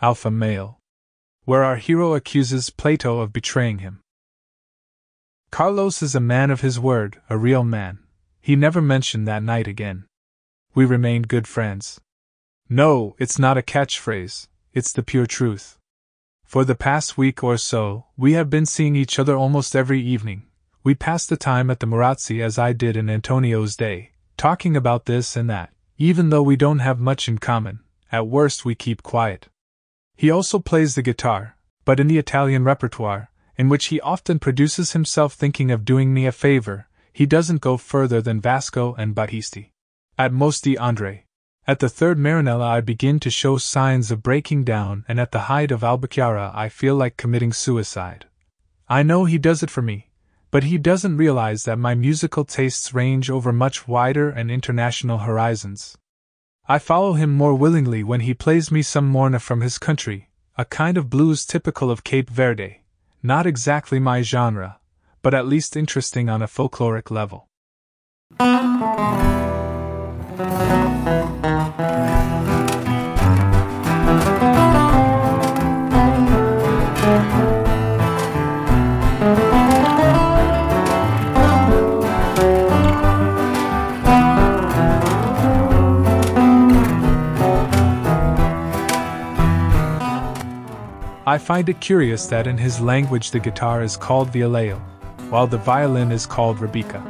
Alpha Male, where our hero accuses Plato of betraying him. Carlos is a man of his word, a real man. He never mentioned that night again. We remained good friends. No, it's not a catchphrase, it's the pure truth. For the past week or so, we have been seeing each other almost every evening. We pass the time at the Murazzi as I did in Antonio's day, talking about this and that, even though we don't have much in common. At worst, we keep quiet. He also plays the guitar, but in the Italian repertoire, in which he often produces himself thinking of doing me a favor, he doesn't go further than Vasco and Battisti. At most, De André. At the third Marinella, I begin to show signs of breaking down, and at the height of Albachiara, I feel like committing suicide. I know he does it for me, but he doesn't realize that my musical tastes range over much wider and international horizons. I follow him more willingly when he plays me some morna from his country, a kind of blues typical of Cape Verde, not exactly my genre, but at least interesting on a folkloric level. I find it curious that in his language the guitar is called violeo, while the violin is called rebeca.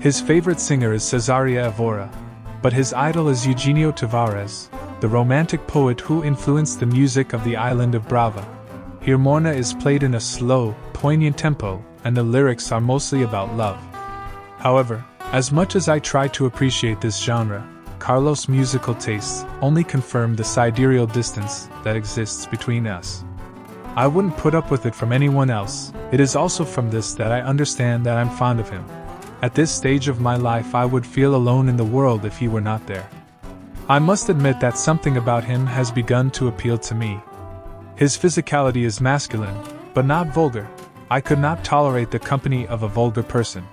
His favorite singer is Cesaria Evora, but his idol is Eugenio Tavares, the romantic poet who influenced the music of the island of Brava. Here Morna is played in a slow, poignant tempo, and the lyrics are mostly about love. However, as much as I try to appreciate this genre, Carlos' musical tastes only confirm the sidereal distance that exists between us. I wouldn't put up with it from anyone else. It is also from this that I understand that I'm fond of him. At this stage of my life, I would feel alone in the world if he were not there. I must admit that something about him has begun to appeal to me. His physicality is masculine, but not vulgar. I could not tolerate the company of a vulgar person.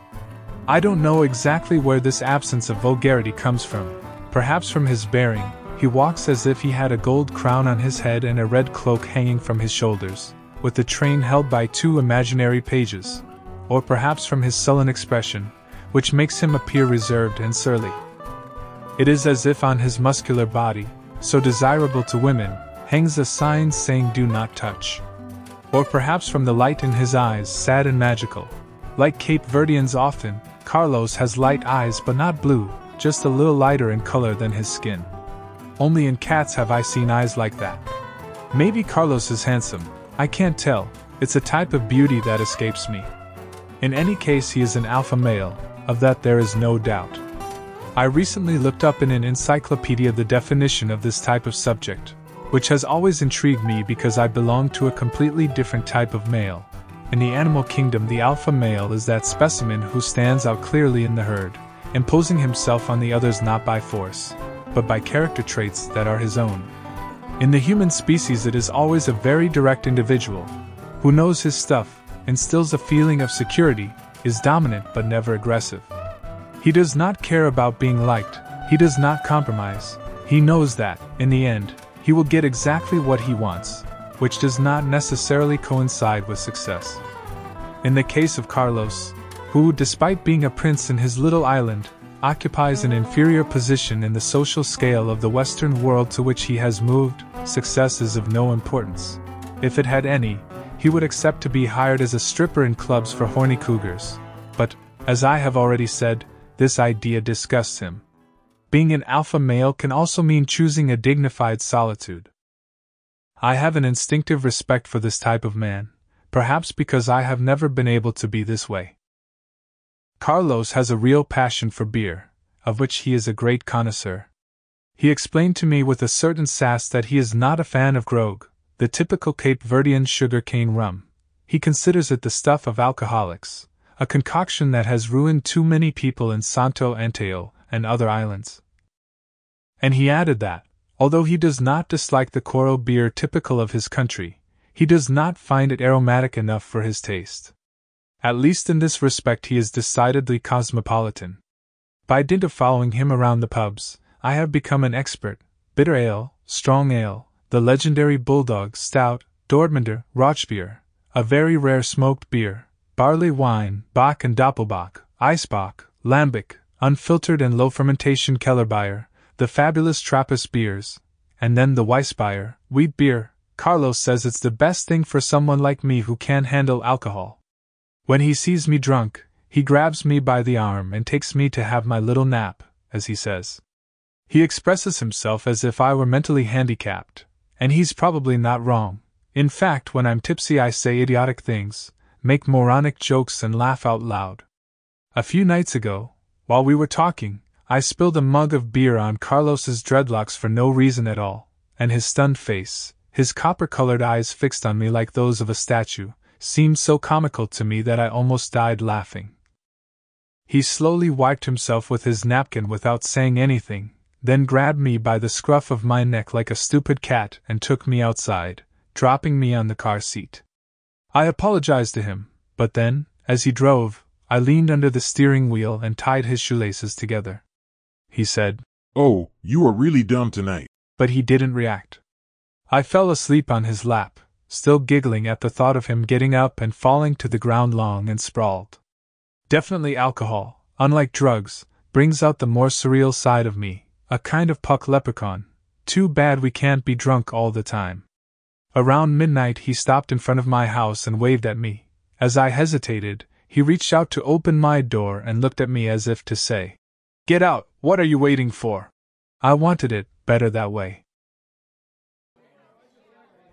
I don't know exactly where this absence of vulgarity comes from, perhaps from his bearing, he walks as if he had a gold crown on his head and a red cloak hanging from his shoulders, with the train held by two imaginary pages. Or perhaps from his sullen expression, which makes him appear reserved and surly. It is as if on his muscular body, so desirable to women, hangs a sign saying do not touch. Or perhaps from the light in his eyes, sad and magical. Like Cape Verdeans often, Carlos has light eyes but not blue, just a little lighter in color than his skin. Only in cats have I seen eyes like that. Maybe Carlos is handsome, I can't tell, it's a type of beauty that escapes me. In any case, he is an alpha male, of that there is no doubt. I recently looked up in an encyclopedia the definition of this type of subject, which has always intrigued me because I belong to a completely different type of male. In the animal kingdom, the alpha male is that specimen who stands out clearly in the herd, imposing himself on the others not by force, but by character traits that are his own. In the human species, it is always a very direct individual who knows his stuff, instills a feeling of security, is dominant but never aggressive. He does not care about being liked, he does not compromise. He knows that, in the end, he will get exactly what he wants, which does not necessarily coincide with success. In the case of Carlos, who, despite being a prince in his little island, occupies an inferior position in the social scale of the Western world to which he has moved, success is of no importance. If it had any, he would accept to be hired as a stripper in clubs for horny cougars. But, as I have already said, this idea disgusts him. Being an alpha male can also mean choosing a dignified solitude. I have an instinctive respect for this type of man, perhaps because I have never been able to be this way. Carlos has a real passion for beer, of which he is a great connoisseur. He explained to me with a certain sass that he is not a fan of grog, the typical Cape Verdean sugar cane rum. He considers it the stuff of alcoholics, a concoction that has ruined too many people in Santo Antão and other islands. And he added that, although he does not dislike the Coro beer typical of his country, he does not find it aromatic enough for his taste. At least in this respect, he is decidedly cosmopolitan. By dint of following him around the pubs, I have become an expert bitter ale, strong ale, the legendary Bulldog Stout, Dortmunder, Rauchbier, a very rare smoked beer, barley wine, Bock and Doppelbock, Eisbock, Lambic, unfiltered and low fermentation Kellerbier, the fabulous Trappist beers, and then the Weissbier, wheat beer. Carlos says it's the best thing for someone like me who can't handle alcohol. When he sees me drunk, he grabs me by the arm and takes me to have my little nap, as he says. He expresses himself as if I were mentally handicapped, and he's probably not wrong. In fact, when I'm tipsy, I say idiotic things, make moronic jokes, and laugh out loud. A few nights ago, while we were talking, I spilled a mug of beer on Carlos's dreadlocks for no reason at all, and his stunned face, his copper colored eyes fixed on me like those of a statue, seemed so comical to me that I almost died laughing. He slowly wiped himself with his napkin without saying anything, then grabbed me by the scruff of my neck like a stupid cat and took me outside, dropping me on the car seat. I apologized to him, but then, as he drove, I leaned under the steering wheel and tied his shoelaces together. He said, Oh, you are really dumb tonight. But he didn't react. I fell asleep on his lap, still giggling at the thought of him getting up and falling to the ground long and sprawled. Definitely alcohol, unlike drugs, brings out the more surreal side of me, a kind of puck leprechaun. Too bad we can't be drunk all the time. Around midnight, he stopped in front of my house and waved at me. As I hesitated, he reached out to open my door and looked at me as if to say, Get out, what are you waiting for? I wanted it better that way.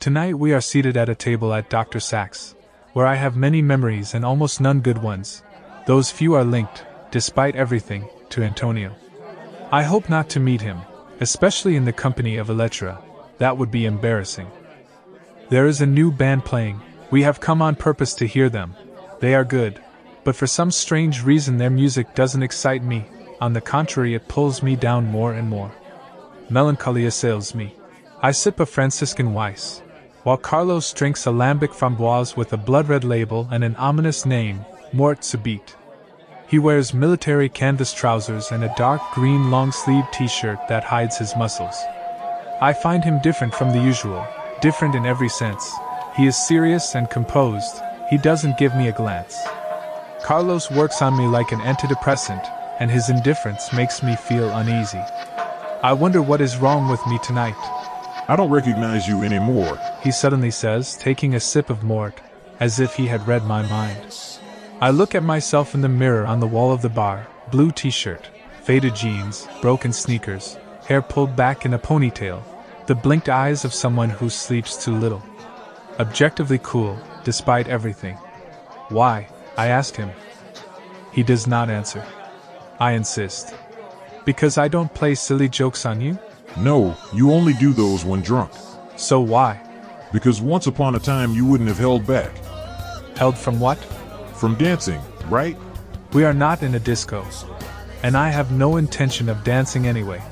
Tonight we are seated at a table at Dr. Sax, where I have many memories and almost none good ones. Those few are linked, despite everything, to Antonio. I hope not to meet him, especially in the company of Elettra. That would be embarrassing. There is a new band playing. We have come on purpose to hear them. They are good, but for some strange reason their music doesn't excite me. On the contrary, it pulls me down more and more. Melancholy assails me. I sip a Franziskaner Weiss, while Carlos drinks a lambic framboise with a blood red label and an ominous name, Mort Subite. He wears military canvas trousers and a dark green long sleeved t shirt that hides his muscles. I find him different from the usual, different in every sense. He is serious and composed, he doesn't give me a glance. Carlos works on me like an antidepressant, and his indifference makes me feel uneasy. I wonder what is wrong with me tonight. I don't recognize you anymore, he suddenly says, taking a sip of mort, as if he had read my mind. I look at myself in the mirror on the wall of the bar blue t shirt, faded jeans, broken sneakers, hair pulled back in a ponytail, the blinked eyes of someone who sleeps too little. Objectively cool, despite everything. Why? I ask him. He does not answer. I insist. Because I don't play silly jokes on you? No, you only do those when drunk. So why? Because once upon a time you wouldn't have held back. Held from what? From dancing, right? We are not in a disco. And I have no intention of dancing anyway.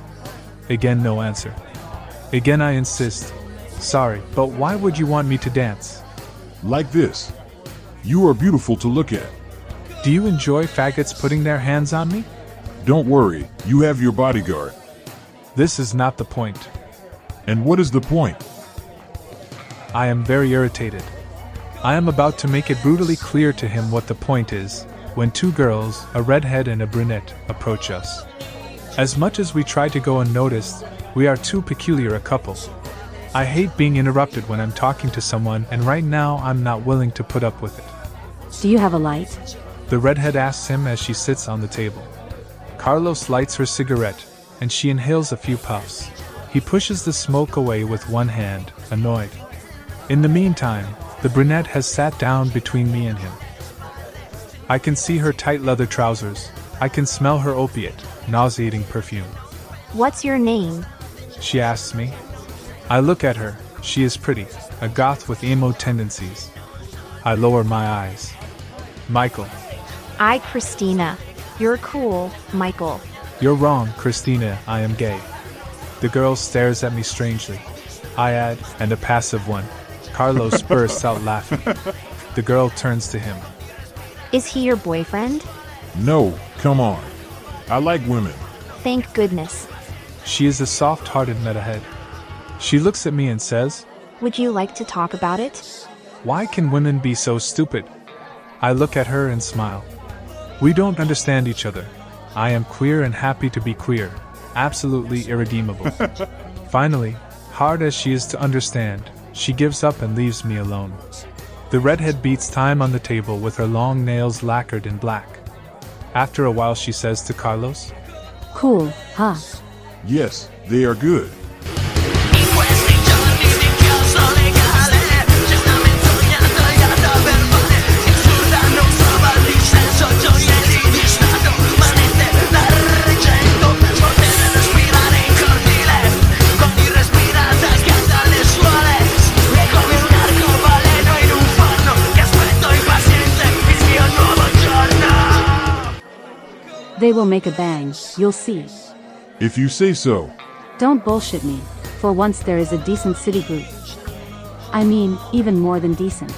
Again, no answer. Again, I insist. Sorry, but why would you want me to dance? Like this. You are beautiful to look at. Do you enjoy faggots putting their hands on me? Don't worry, you have your bodyguard. This is not the point. And what is the point? I am very irritated. I am about to make it brutally clear to him what the point is when two girls, a redhead and a brunette, approach us. As much as we try to go unnoticed, we are too peculiar a couple. I hate being interrupted when I'm talking to someone, and right now I'm not willing to put up with it. Do you have a light? The redhead asks him as she sits on the table. Carlos lights her cigarette, and she inhales a few puffs. He pushes the smoke away with one hand, annoyed. In the meantime, the brunette has sat down between me and him. I can see her tight leather trousers. I can smell her opiate, nauseating perfume. What's your name? She asks me. I look at her. She is pretty, a goth with emo tendencies. I lower my eyes. Michael. I, Christina. You're cool, Michael. You're wrong, Christina, I am gay. The girl stares at me strangely. I add, and a passive one. Carlos bursts out laughing. The girl turns to him. Is he your boyfriend? No, come on. I like women. Thank goodness. She is a soft hearted metalhead. She looks at me and says, Would you like to talk about it? Why can women be so stupid? I look at her and smile. We don't understand each other. I am queer and happy to be queer. Absolutely irredeemable. Finally, hard as she is to understand, she gives up and leaves me alone. The redhead beats time on the table with her long nails lacquered in black. After a while, she says to Carlos, Cool, huh? Yes, they are good. They will make a bang, you'll see. If you say so. Don't bullshit me. For once there is a decent city group. I mean, even more than decent.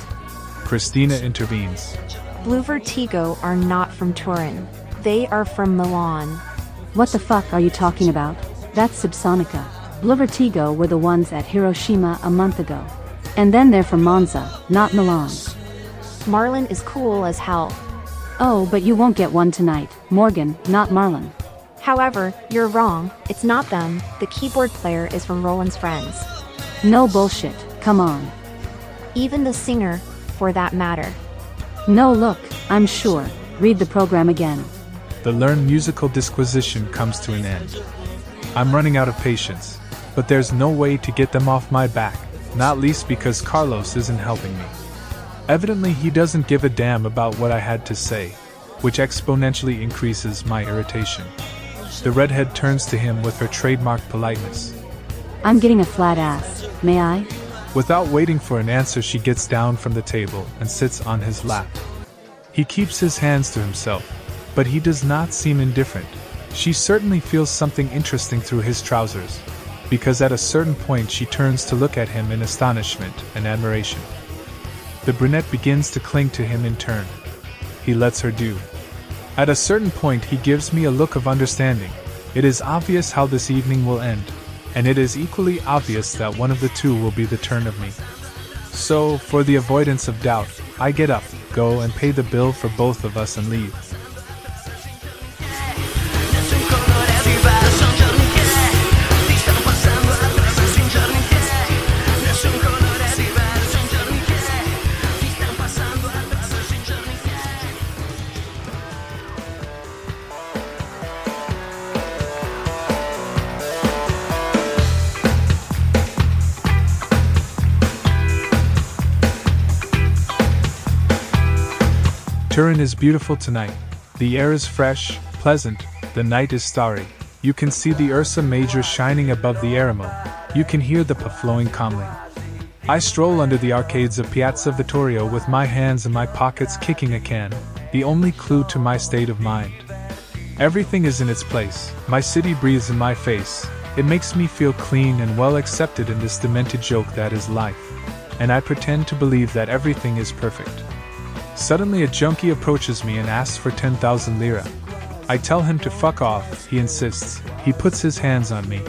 Christina intervenes. Bluvertigo are not from Turin. They are from Milan. What the fuck are you talking about? That's Subsonica. Bluvertigo were the ones at Hiroshima a month ago. And then they're from Monza, not Milan. Marlin is cool as hell. Oh, but you won't get one tonight. Morgan, not Marlon. However, you're wrong. It's not them. The keyboard player is from Roland's friends. No bullshit, come on. Even the singer, for that matter. No, look, I'm sure. Read the program again. The learned musical disquisition comes to an end. I'm running out of patience, but there's no way to get them off my back, not least because Carlos isn't helping me. Evidently, he doesn't give a damn about what I had to say, which exponentially increases my irritation. The redhead turns to him with her trademark politeness. I'm getting a flat ass. May I? Without waiting for an answer, she gets down from the table and sits on his lap. He keeps his hands to himself, but he does not seem indifferent. She certainly feels something interesting through his trousers, because at a certain point she turns to look at him in astonishment and admiration. The brunette begins to cling to him in turn. He lets her do. At a certain point, he gives me a look of understanding. It is obvious how this evening will end, and it is equally obvious that one of the two will be the turn of me. So, for the avoidance of doubt, I get up, go and pay the bill for both of us and leave. Turin is beautiful tonight. The air is fresh, pleasant, the night is starry. You can see the Ursa Major shining above the Eremo. You can hear the Po flowing calmly. I stroll under the arcades of Piazza Vittorio with my hands in my pockets kicking a can, the only clue to my state of mind. Everything is in its place, my city breathes in my face, it makes me feel clean and well accepted in this demented joke that is life. And I pretend to believe that everything is perfect. Suddenly, a junkie approaches me and asks for 10,000 lira. I tell him to fuck off, he insists. He puts his hands on me.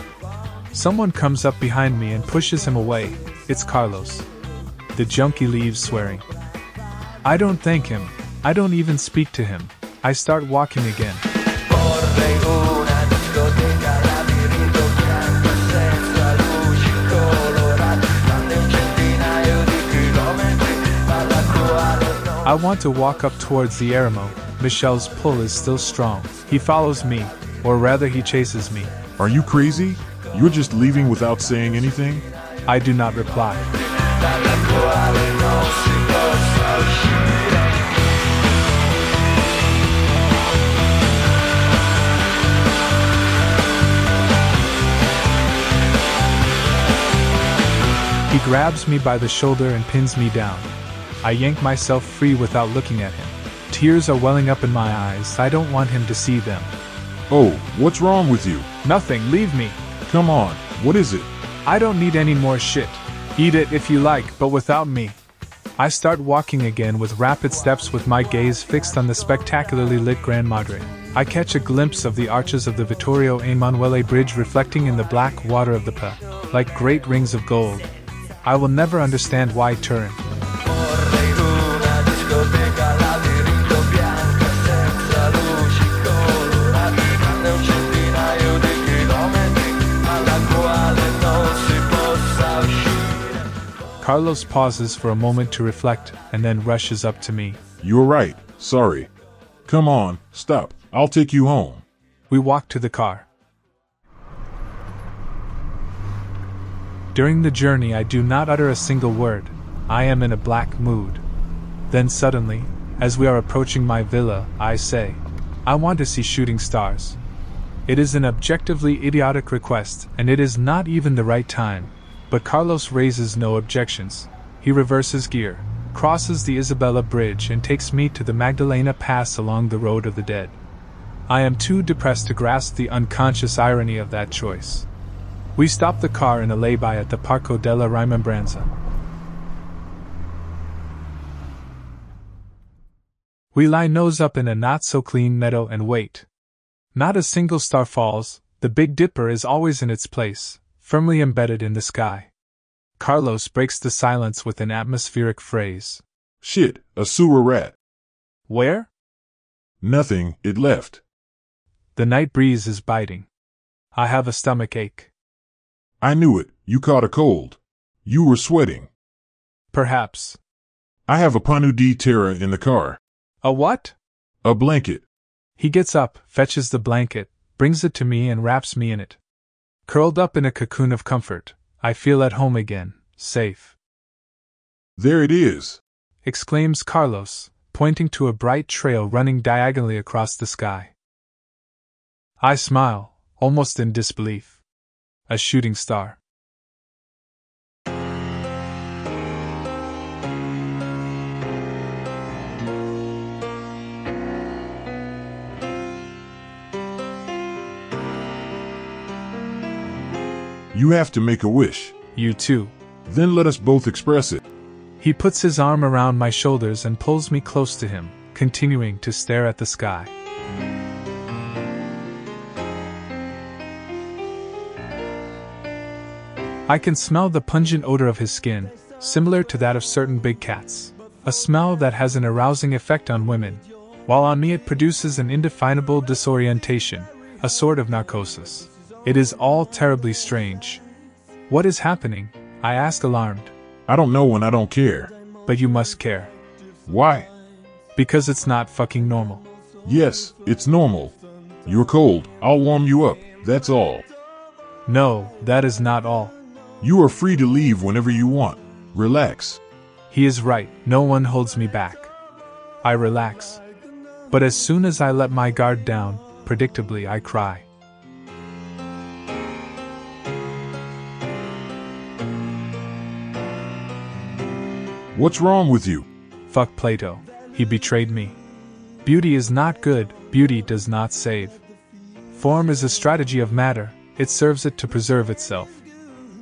Someone comes up behind me and pushes him away. It's Carlos. The junkie leaves swearing. I don't thank him. I don't even speak to him. I start walking again. Want to walk up towards the Eremo. Michel's pull is still strong. He follows me, or rather, he chases me. Are you crazy? You're just leaving without saying anything? I do not reply. dalla quale non si possa uscire He grabs me by the shoulder and pins me down. I yank myself free without looking at him. Tears are welling up in my eyes. I don't want him to see them. Oh, what's wrong with you? Nothing, leave me. Come on, what is it? I don't need any more shit. Eat it if you like, but without me. I start walking again with rapid steps with my gaze fixed on the spectacularly lit Gran Madre. I catch a glimpse of the arches of the Vittorio Emanuele Bridge reflecting in the black water of the Po, like great rings of gold. I will never understand why Turin, Carlos pauses for a moment to reflect and then rushes up to me. You're right. Sorry. Come on, stop. I'll take you home. We walk to the car. During the journey, I do not utter a single word. I am in a black mood. Then suddenly, as we are approaching my villa, I say, I want to see shooting stars. It is an objectively idiotic request, and it is not even the right time. But Carlos raises no objections. He reverses gear, crosses the Isabella Bridge, and takes me to the Magdalena Pass along the Road of the Dead. I am too depressed to grasp the unconscious irony of that choice. We stop the car in a lay-by at the Parco della Rimembranza. We lie nose up in a not so clean meadow and wait. Not a single star falls, the Big Dipper is always in its place, firmly embedded in the sky. Carlos breaks the silence with an atmospheric phrase. Shit, a sewer rat. Where? Nothing, it left. The night breeze is biting. I have a stomach ache. I knew it. You caught a cold. You were sweating. Perhaps. I have a panu di terra in the car. A what? A blanket. He gets up, fetches the blanket, brings it to me, and wraps me in it. Curled up in a cocoon of comfort, I feel at home again, safe. There it is. exclaims Carlos, pointing to a bright trail running diagonally across the sky. I smile, almost in disbelief. A shooting star. You have to make a wish. You too. Then let us both express it. He puts his arm around my shoulders and pulls me close to him, continuing to stare at the sky. I can smell the pungent odor of his skin, similar to that of certain big cats. A smell that has an arousing effect on women, while on me it produces an indefinable disorientation, a sort of narcosis. It is all terribly strange. What is happening? I ask alarmed. I don't know and I don't care. But you must care. Why? Because it's not fucking normal. Yes, it's normal. You're cold. I'll warm you up. That's all. No, that is not all. You are free to leave whenever you want. Relax. He is right, no one holds me back. I relax. But as soon as I let my guard down, predictably I cry. What's wrong with you? Fuck Plato. He betrayed me. Beauty is not good, beauty does not save. Form is a strategy of matter, it serves it to preserve itself.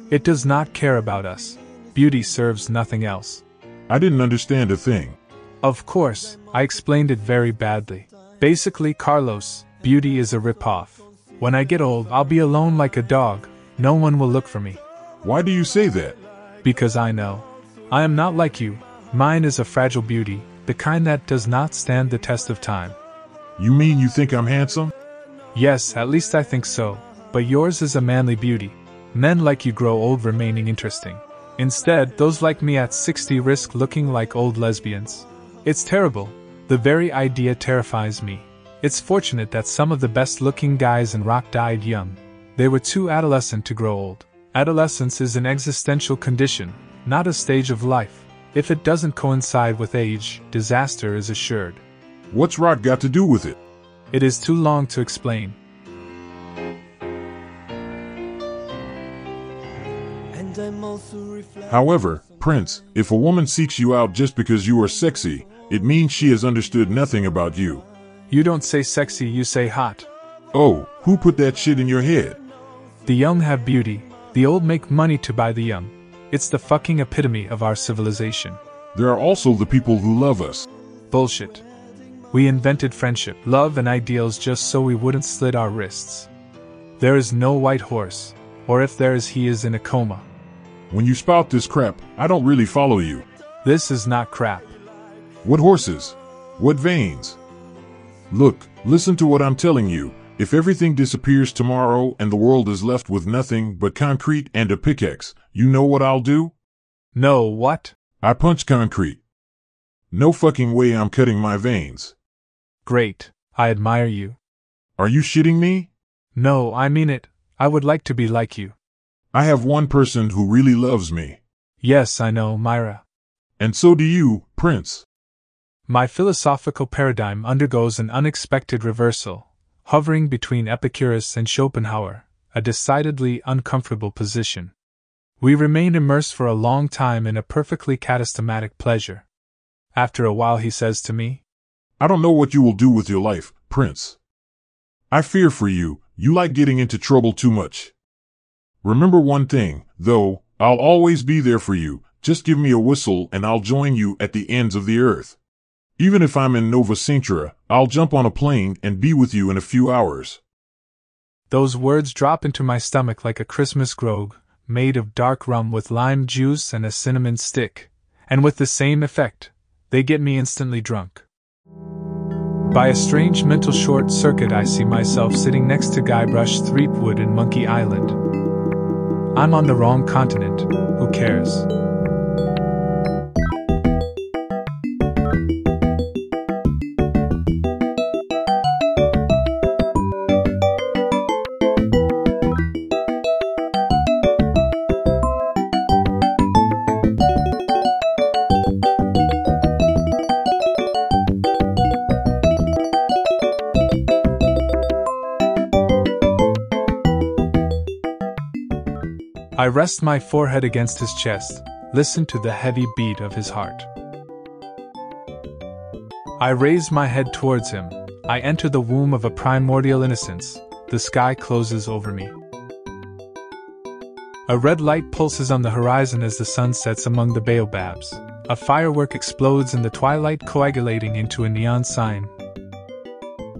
It does not care about us. Beauty serves nothing else. I didn't understand a thing. Of course, I explained it very badly. Basically, Carlos, beauty is a ripoff. When I get old, I'll be alone like a dog. No one will look for me. Why do you say that? Because I know. I am not like you. Mine is a fragile beauty, the kind that does not stand the test of time. You mean you think I'm handsome? Yes, at least I think so. But yours is a manly beauty. Men like you grow old remaining interesting. Instead, those like me at 60 risk looking like old lesbians. It's terrible. The very idea terrifies me. It's fortunate that some of the best looking guys in rock died young. They were too adolescent to grow old. Adolescence is an existential condition, not a stage of life. If it doesn't coincide with age, disaster is assured. What's rock got to do with it? It is too long to explain. And I'm also reflecting. However, Prince, if a woman seeks you out just because you are sexy, it means she has understood nothing about you. You don't say sexy, you say hot. Oh, who put that shit in your head? The young have beauty, the old make money to buy the young. It's the fucking epitome of our civilization. There are also the people who love us. Bullshit. We invented friendship, love, and ideals just so we wouldn't slit our wrists. There is no white horse, or if there is, he is in a coma. When you spout this crap, I don't really follow you. This is not crap. What horses? What veins? Look, listen to what I'm telling you. If everything disappears tomorrow and the world is left with nothing but concrete and a pickaxe, you know what I'll do? No, what? I punch concrete. No fucking way I'm cutting my veins. Great. I admire you. Are you shitting me? No, I mean it. I would like to be like you. I have one person who really loves me. Yes, I know, Myra. And so do you, Prince. My philosophical paradigm undergoes an unexpected reversal, hovering between Epicurus and Schopenhauer, a decidedly uncomfortable position. We remain immersed for a long time in a perfectly catastematic pleasure. After a while, he says to me, I don't know what you will do with your life, Prince. I fear for you, you like getting into trouble too much. Remember one thing, though, I'll always be there for you, just give me a whistle and I'll join you at the ends of the earth. Even if I'm in Nova Sintra, I'll jump on a plane and be with you in a few hours. Those words drop into my stomach like a Christmas grog, made of dark rum with lime juice and a cinnamon stick, and with the same effect, they get me instantly drunk. By a strange mental short circuit, I see myself sitting next to Guybrush Threepwood in Monkey Island. I'm on the wrong continent, who cares? I rest my forehead against his chest, listen to the heavy beat of his heart. I raise my head towards him, I enter the womb of a primordial innocence, the sky closes over me. A red light pulses on the horizon as the sun sets among the baobabs. A firework explodes in the twilight, coagulating into a neon sign.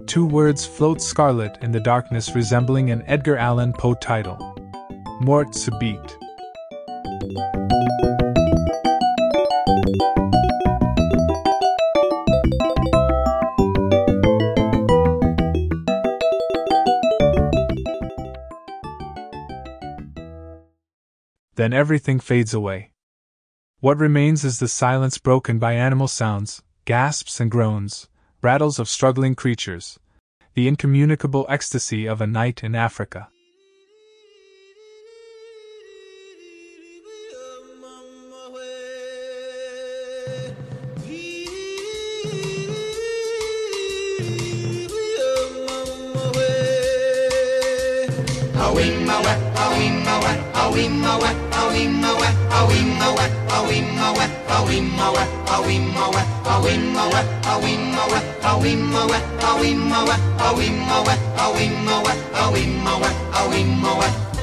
Two words float scarlet in the darkness, resembling an Edgar Allan Poe title Mort subite. Then everything fades away. What remains is the silence broken by animal sounds, gasps and groans, rattles of struggling creatures, the incommunicable ecstasy of a night in Africa. In the